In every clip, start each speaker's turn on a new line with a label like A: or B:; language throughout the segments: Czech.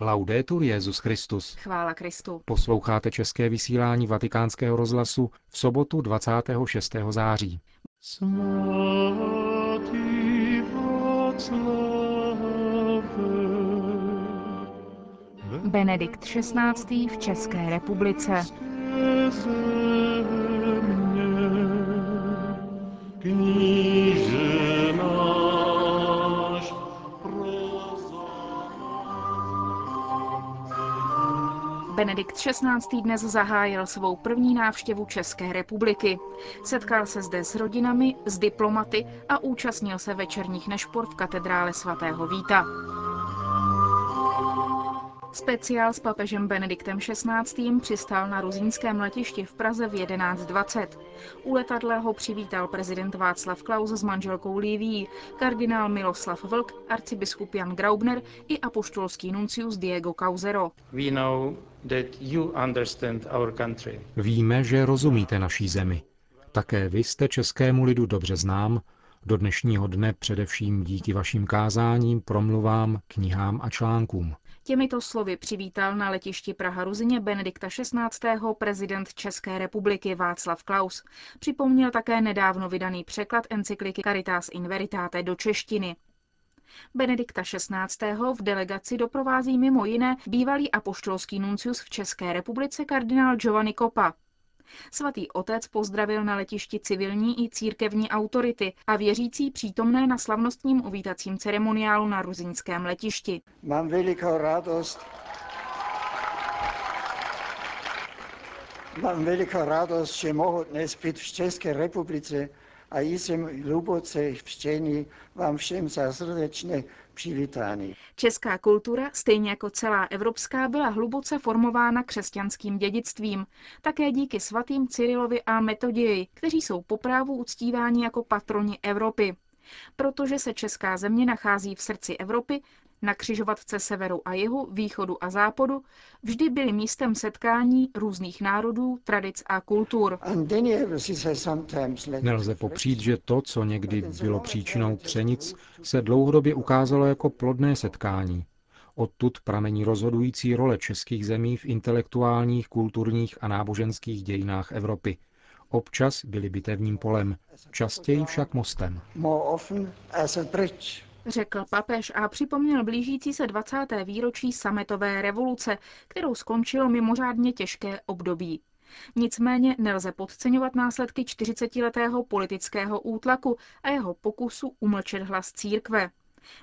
A: Laudetur Jezus Christus.
B: Chvála Kristu.
A: Posloucháte české vysílání Vatikánského rozhlasu v sobotu 26. září.
B: Benedikt XVI. v České republice. Kníže Benedikt XVI. dnes zahájil svou první návštěvu České republiky. Setkal se zde s rodinami, s diplomaty a účastnil se večerních nešpor v katedrále svatého Víta. Speciál s papežem Benediktem XVI. přistál na ruzínském letišti v Praze v 11.20. U letadla ho přivítal prezident Václav Klaus s manželkou Livií, kardinál Miloslav Vlk, arcibiskup Jan Graubner i apoštolský nuncius Diego Causero.
A: Víme, že rozumíte naší zemi. Také vy jste českému lidu dobře znám, do dnešního dne především díky vašim kázáním, promluvám, knihám a článkům.
B: Těmito slovy přivítal na letišti Praha Ruzině Benedikta XVI. prezident České republiky Václav Klaus. Připomněl také nedávno vydaný překlad encykliky Caritas in Veritate do češtiny. Benedikta XVI. v delegaci doprovází mimo jiné bývalý apoštolský nuncius v České republice kardinál Giovanni Coppa. Svatý otec pozdravil na letišti civilní i církevní autority a věřící přítomné na slavnostním uvítacím ceremoniálu na ruzinském letišti.
C: Mám velikou radost, Mám velikou radost, že mohu dnes být v České republice a jsem hluboce vštěný vám všem za srdečné přivítání.
B: Česká kultura, stejně jako celá evropská, byla hluboce formována křesťanským dědictvím, také díky svatým Cyrilovi a Metodii, kteří jsou po právu uctíváni jako patroni Evropy. Protože se česká země nachází v srdci Evropy, na křižovatce severu a jihu, východu a západu vždy byly místem setkání různých národů, tradic a kultur.
A: Nelze popřít, že to, co někdy bylo příčinou třenic, se dlouhodobě ukázalo jako plodné setkání. Odtud pramení rozhodující role českých zemí v intelektuálních, kulturních a náboženských dějinách Evropy. Občas byly bitevním polem, častěji však mostem
B: řekl papež a připomněl blížící se 20. výročí sametové revoluce, kterou skončilo mimořádně těžké období. Nicméně nelze podceňovat následky 40-letého politického útlaku a jeho pokusu umlčet hlas církve.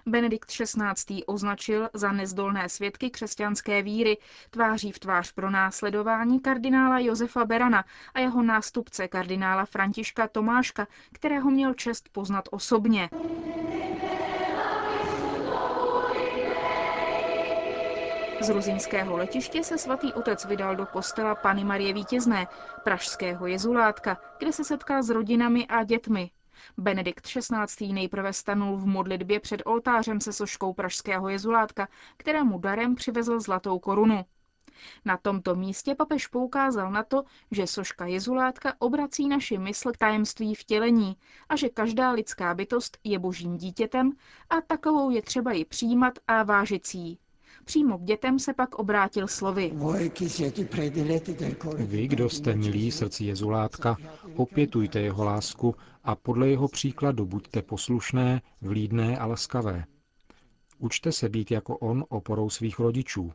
B: Benedikt XVI. označil za nezdolné svědky křesťanské víry tváří v tvář pro následování kardinála Josefa Berana a jeho nástupce kardinála Františka Tomáška, kterého měl čest poznat osobně. Z ruzinského letiště se svatý otec vydal do kostela Pany Marie Vítězné, pražského jezulátka, kde se setkal s rodinami a dětmi. Benedikt XVI. nejprve stanul v modlitbě před oltářem se soškou pražského jezulátka, kterému darem přivezl zlatou korunu. Na tomto místě papež poukázal na to, že soška jezulátka obrací naši mysl k tajemství vtělení a že každá lidská bytost je božím dítětem a takovou je třeba ji přijímat a vážit jí. Přímo k dětem se pak obrátil slovy.
A: Vy, kdo jste milí srdci Jezulátka, opětujte jeho lásku a podle jeho příkladu buďte poslušné, vlídné a laskavé. Učte se být jako on oporou svých rodičů.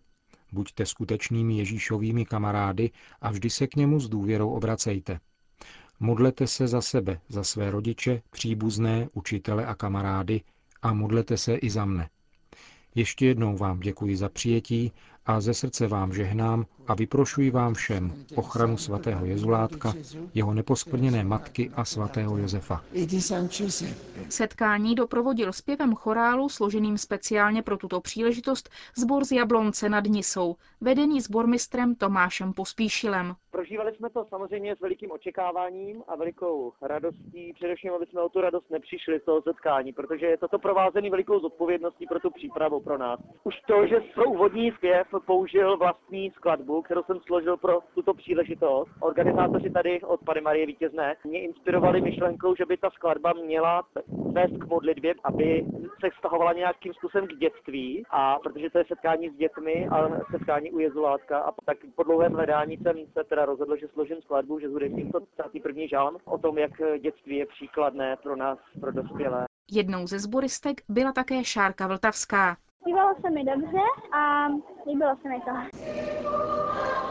A: Buďte skutečnými Ježíšovými kamarády a vždy se k němu s důvěrou obracejte. Modlete se za sebe, za své rodiče, příbuzné, učitele a kamarády a modlete se i za mne. Ještě jednou vám děkuji za přijetí a ze srdce vám žehnám a vyprošuji vám všem ochranu svatého Jezulátka, jeho neposkvrněné matky a svatého Josefa.
B: Setkání doprovodil zpěvem chorálu složeným speciálně pro tuto příležitost zbor z Jablonce nad Nisou, vedený sbormistrem Tomášem Pospíšilem.
D: Prožívali jsme to samozřejmě s velikým očekáváním a velikou radostí, především, aby jsme o tu radost nepřišli z toho setkání, protože je toto provázený velikou zodpovědností pro tu přípravu pro nás. Už to, že pro úvodní zpěv použil vlastní skladbu, kterou jsem složil pro tuto příležitost. Organizátoři tady od Pany Marie Vítězné mě inspirovali myšlenkou, že by ta skladba měla vést k modlitbě, aby se vztahovala nějakým způsobem k dětství a protože to je setkání s dětmi a setkání u Jezulátka a tak po dlouhém hledání jsem se teda rozhodl, že složím skladbu, že zhudebním to 31. žálm o tom, jak dětství je příkladné pro nás, pro dospělé.
B: Jednou ze sboristek byla také Šárka Vltavská.
E: Zpívalo se mi dobře a líbilo se mi to.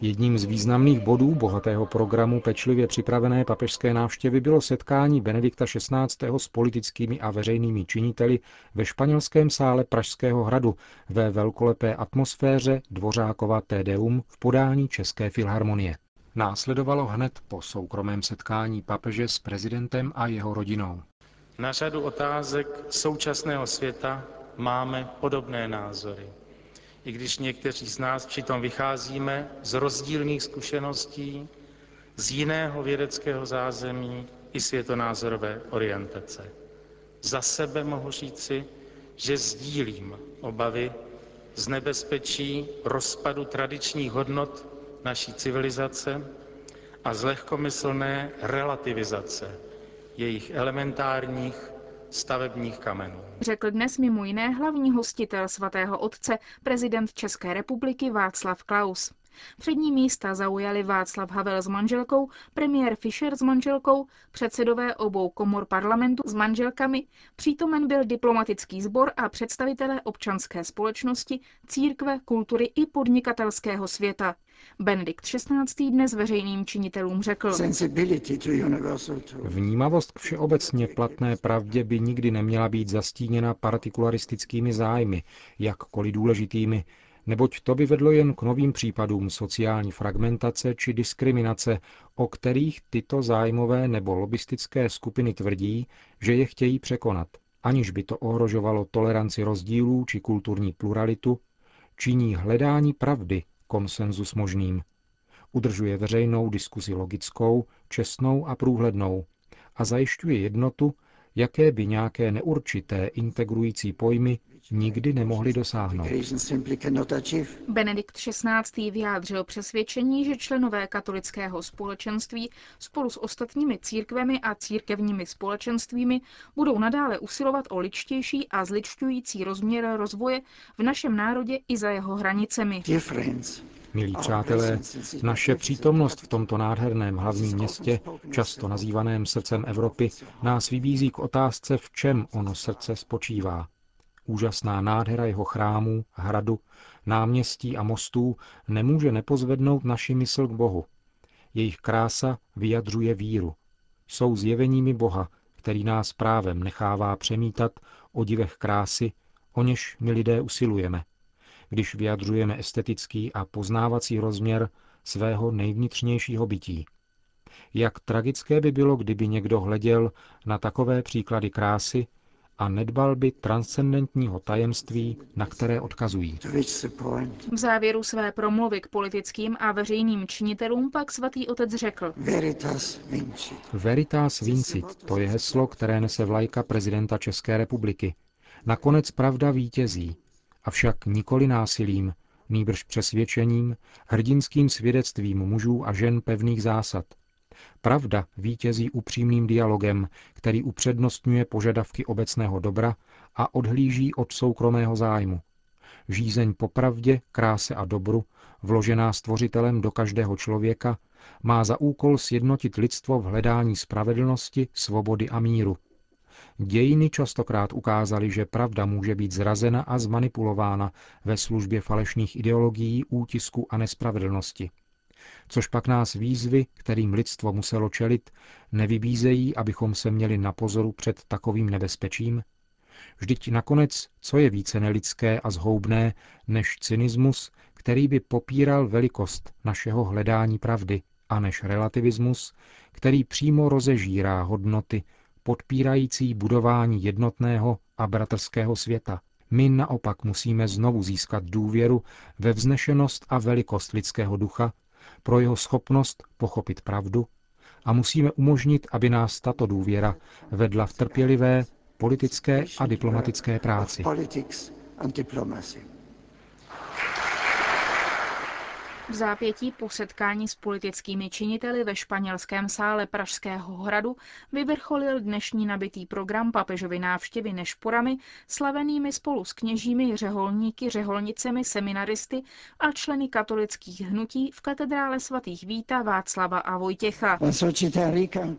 A: Jedním z významných bodů bohatého programu pečlivě připravené papežské návštěvy bylo setkání Benedikta XVI. s politickými a veřejnými činiteli ve španělském sále Pražského hradu ve velkolepé atmosféře Dvořákova Tedeum v podání České filharmonie. Následovalo hned po soukromém setkání papeže s prezidentem a jeho rodinou.
F: Na řadu otázek současného světa máme podobné názory. I když někteří z nás přitom vycházíme z rozdílných zkušeností, z jiného vědeckého zázemí i světonázorové orientace. Za sebe mohu říci, že sdílím obavy z nebezpečí rozpadu tradičních hodnot naší civilizace a z lehkomyslné relativizace jejich elementárních stavebních kamenů.
B: Řekl dnes mimo jiné hlavní hostitel svatého otce, prezident České republiky Václav Klaus. Přední místa zaujali Václav Havel s manželkou, premiér Fischer s manželkou, předsedové obou komor parlamentu s manželkami, přítomen byl diplomatický sbor a představitelé občanské společnosti, církve, kultury i podnikatelského světa. Benedikt XVI. dnes veřejným činitelům řekl.
A: Vnímavost k všeobecně platné pravdě by nikdy neměla být zastíněna partikularistickými zájmy, jakkoliv důležitými, neboť to by vedlo jen k novým případům sociální fragmentace či diskriminace, o kterých tyto zájmové nebo lobistické skupiny tvrdí, že je chtějí překonat, aniž by to ohrožovalo toleranci rozdílů či kulturní pluralitu, činí hledání pravdy konsenzus možným. Udržuje veřejnou diskusi logickou, čestnou a průhlednou a zajišťuje jednotu, jaké by nějaké neurčité integrující pojmy nikdy nemohli dosáhnout.
B: Benedikt XVI. vyjádřil přesvědčení, že členové katolického společenství spolu s ostatními církvemi a církevními společenstvími budou nadále usilovat o ličtější a zličťující rozměr rozvoje v našem národě i za jeho hranicemi.
A: Milí přátelé, naše přítomnost v tomto nádherném hlavním městě, často nazývaném srdcem Evropy, nás vybízí k otázce, v čem ono srdce spočívá. Úžasná nádhera jeho chrámů, hradu, náměstí a mostů nemůže nepozvednout naši mysl k Bohu. Jejich krása vyjadřuje víru. Jsou zjeveními Boha, který nás právem nechává přemítat o divech krásy, o něž my lidé usilujeme, když vyjadřujeme estetický a poznávací rozměr svého nejvnitřnějšího bytí. Jak tragické by bylo, kdyby někdo hleděl na takové příklady krásy a nedbal by transcendentního tajemství, na které odkazují.
B: V závěru své promluvy k politickým a veřejným činitelům pak svatý otec řekl.
C: Veritas vincit.
A: Veritas vincit, to je heslo, které nese vlajka prezidenta České republiky. Nakonec pravda vítězí, avšak nikoli násilím, nýbrž přesvědčením, hrdinským svědectvím mužů a žen pevných zásad, Pravda vítězí upřímným dialogem, který upřednostňuje požadavky obecného dobra a odhlíží od soukromého zájmu. Žízeň po pravdě, kráse a dobru, vložená stvořitelem do každého člověka, má za úkol sjednotit lidstvo v hledání spravedlnosti, svobody a míru. Dějiny častokrát ukázaly, že pravda může být zrazena a zmanipulována ve službě falešných ideologií, útisku a nespravedlnosti což pak nás výzvy, kterým lidstvo muselo čelit, nevybízejí, abychom se měli na pozoru před takovým nebezpečím? Vždyť nakonec, co je více nelidské a zhoubné než cynismus, který by popíral velikost našeho hledání pravdy, a než relativismus, který přímo rozežírá hodnoty, podpírající budování jednotného a bratrského světa. My naopak musíme znovu získat důvěru ve vznešenost a velikost lidského ducha, pro jeho schopnost pochopit pravdu a musíme umožnit, aby nás tato důvěra vedla v trpělivé politické a diplomatické práci.
B: V zápětí po setkání s politickými činiteli ve španělském sále Pražského hradu vyvrcholil dnešní nabitý program papežovy návštěvy nešporami, slavenými spolu s kněžími, řeholníky, řeholnicemi, seminaristy a členy katolických hnutí v katedrále svatých Víta, Václava a Vojtěcha.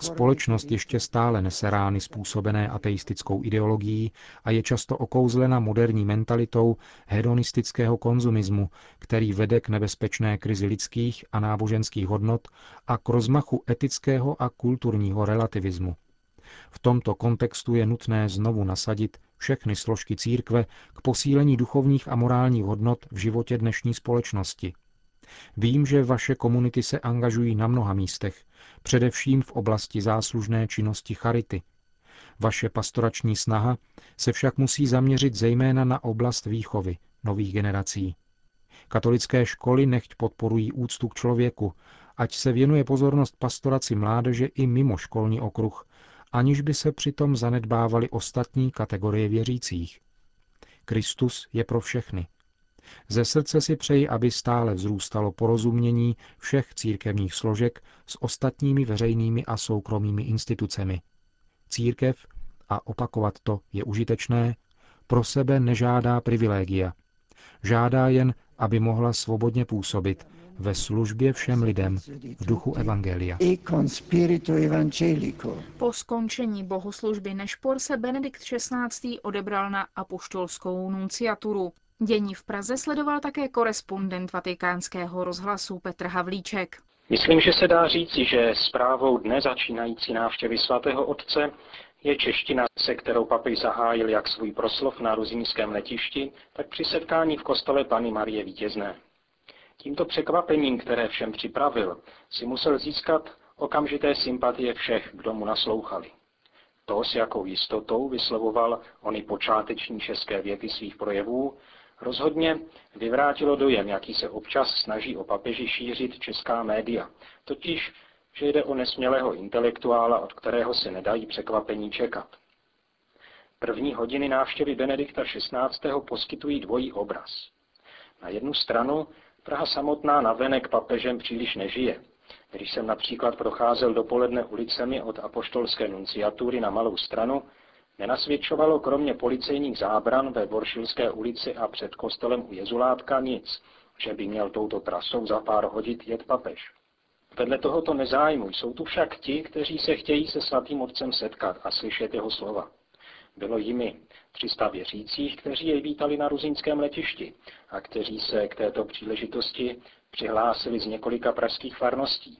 A: Společnost ještě stále nese rány způsobené ateistickou ideologií a je často okouzlena moderní mentalitou hedonistického konzumismu, který vede k nebezpečné krizi lidských a náboženských hodnot a k rozmachu etického a kulturního relativismu. V tomto kontextu je nutné znovu nasadit všechny složky církve k posílení duchovních a morálních hodnot v životě dnešní společnosti. Vím, že vaše komunity se angažují na mnoha místech, především v oblasti záslužné činnosti charity. Vaše pastorační snaha se však musí zaměřit zejména na oblast výchovy nových generací. Katolické školy nechť podporují úctu k člověku, ať se věnuje pozornost pastoraci mládeže i mimo školní okruh, aniž by se přitom zanedbávaly ostatní kategorie věřících. Kristus je pro všechny. Ze srdce si přeji, aby stále vzrůstalo porozumění všech církevních složek s ostatními veřejnými a soukromými institucemi. Církev, a opakovat to je užitečné, pro sebe nežádá privilégia. Žádá jen, aby mohla svobodně působit ve službě všem lidem v duchu Evangelia.
B: Po skončení bohoslužby Nešpor se Benedikt XVI. odebral na apoštolskou nunciaturu. Dění v Praze sledoval také korespondent vatikánského rozhlasu Petr Havlíček.
G: Myslím, že se dá říci, že zprávou dne začínající návštěvy svatého otce je čeština, se kterou papež zahájil jak svůj proslov na ruzínském letišti, tak při setkání v kostele Pany Marie Vítězné. Tímto překvapením, které všem připravil, si musel získat okamžité sympatie všech, kdo mu naslouchali. To, s jakou jistotou vyslovoval ony počáteční české věty svých projevů, rozhodně vyvrátilo dojem, jaký se občas snaží o papeži šířit česká média, totiž, že jde o nesmělého intelektuála, od kterého se nedají překvapení čekat. První hodiny návštěvy Benedikta XVI. poskytují dvojí obraz. Na jednu stranu Praha samotná navenek papežem příliš nežije. Když jsem například procházel dopoledne ulicemi od apoštolské nunciatury na Malou stranu, nenasvědčovalo kromě policejních zábran ve Voršilské ulici a před kostelem u Jezulátka nic, že by měl touto trasou za pár hodit jet papež. Vedle tohoto nezájmu jsou tu však ti, kteří se chtějí se svatým otcem setkat a slyšet jeho slova. Bylo jimi 300 věřících, kteří jej vítali na ruzínském letišti a kteří se k této příležitosti přihlásili z několika pražských farností.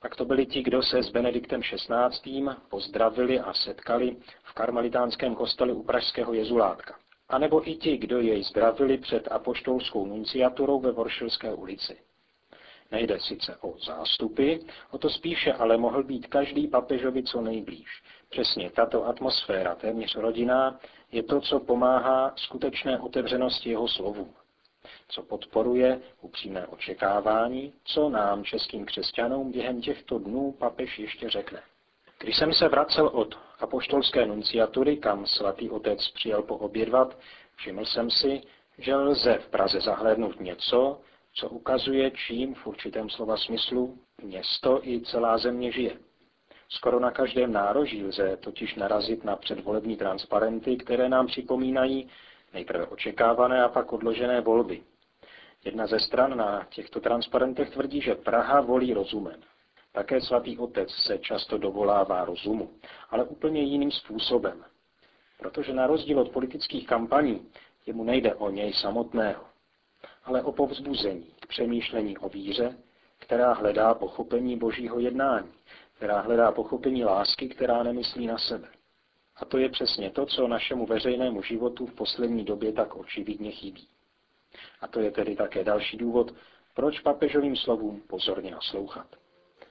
G: Pak to byli ti, kdo se s Benediktem XVI. pozdravili a setkali v karmelitánském kostele u pražského jezulátka. A nebo i ti, kdo jej zdravili před apoštolskou nunciaturou ve Voršilské ulici. Nejde sice o zástupy, o to spíše ale mohl být každý papežovi co nejblíž. Přesně tato atmosféra, téměř rodinná, je to, co pomáhá skutečné otevřenosti jeho slovu, co podporuje upřímné očekávání, co nám, českým křesťanům, během těchto dnů papež ještě řekne. Když jsem se vracel od apoštolské nunciatury, kam svatý otec přijel poobědvat, všiml jsem si, že lze v Praze zahlédnout něco, co ukazuje, čím v určitém slova smyslu město i celá země žije. Skoro na každém nároží lze totiž narazit na předvolební transparenty, které nám připomínají nejprve očekávané a pak odložené volby. Jedna ze stran na těchto transparentech tvrdí, že Praha volí rozumem. Také svatý otec se často dovolává rozumu, ale úplně jiným způsobem. Protože na rozdíl od politických kampaní jemu nejde o něj samotného, ale o povzbuzení k přemýšlení o víře, která hledá pochopení božího jednání, která hledá pochopení lásky, která nemyslí na sebe. A to je přesně to, co našemu veřejnému životu v poslední době tak očividně chybí. A to je tedy také další důvod, proč papežovým slovům pozorně naslouchat.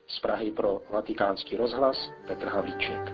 G: Z Prahy pro vatikánský rozhlas Petr Havlíček.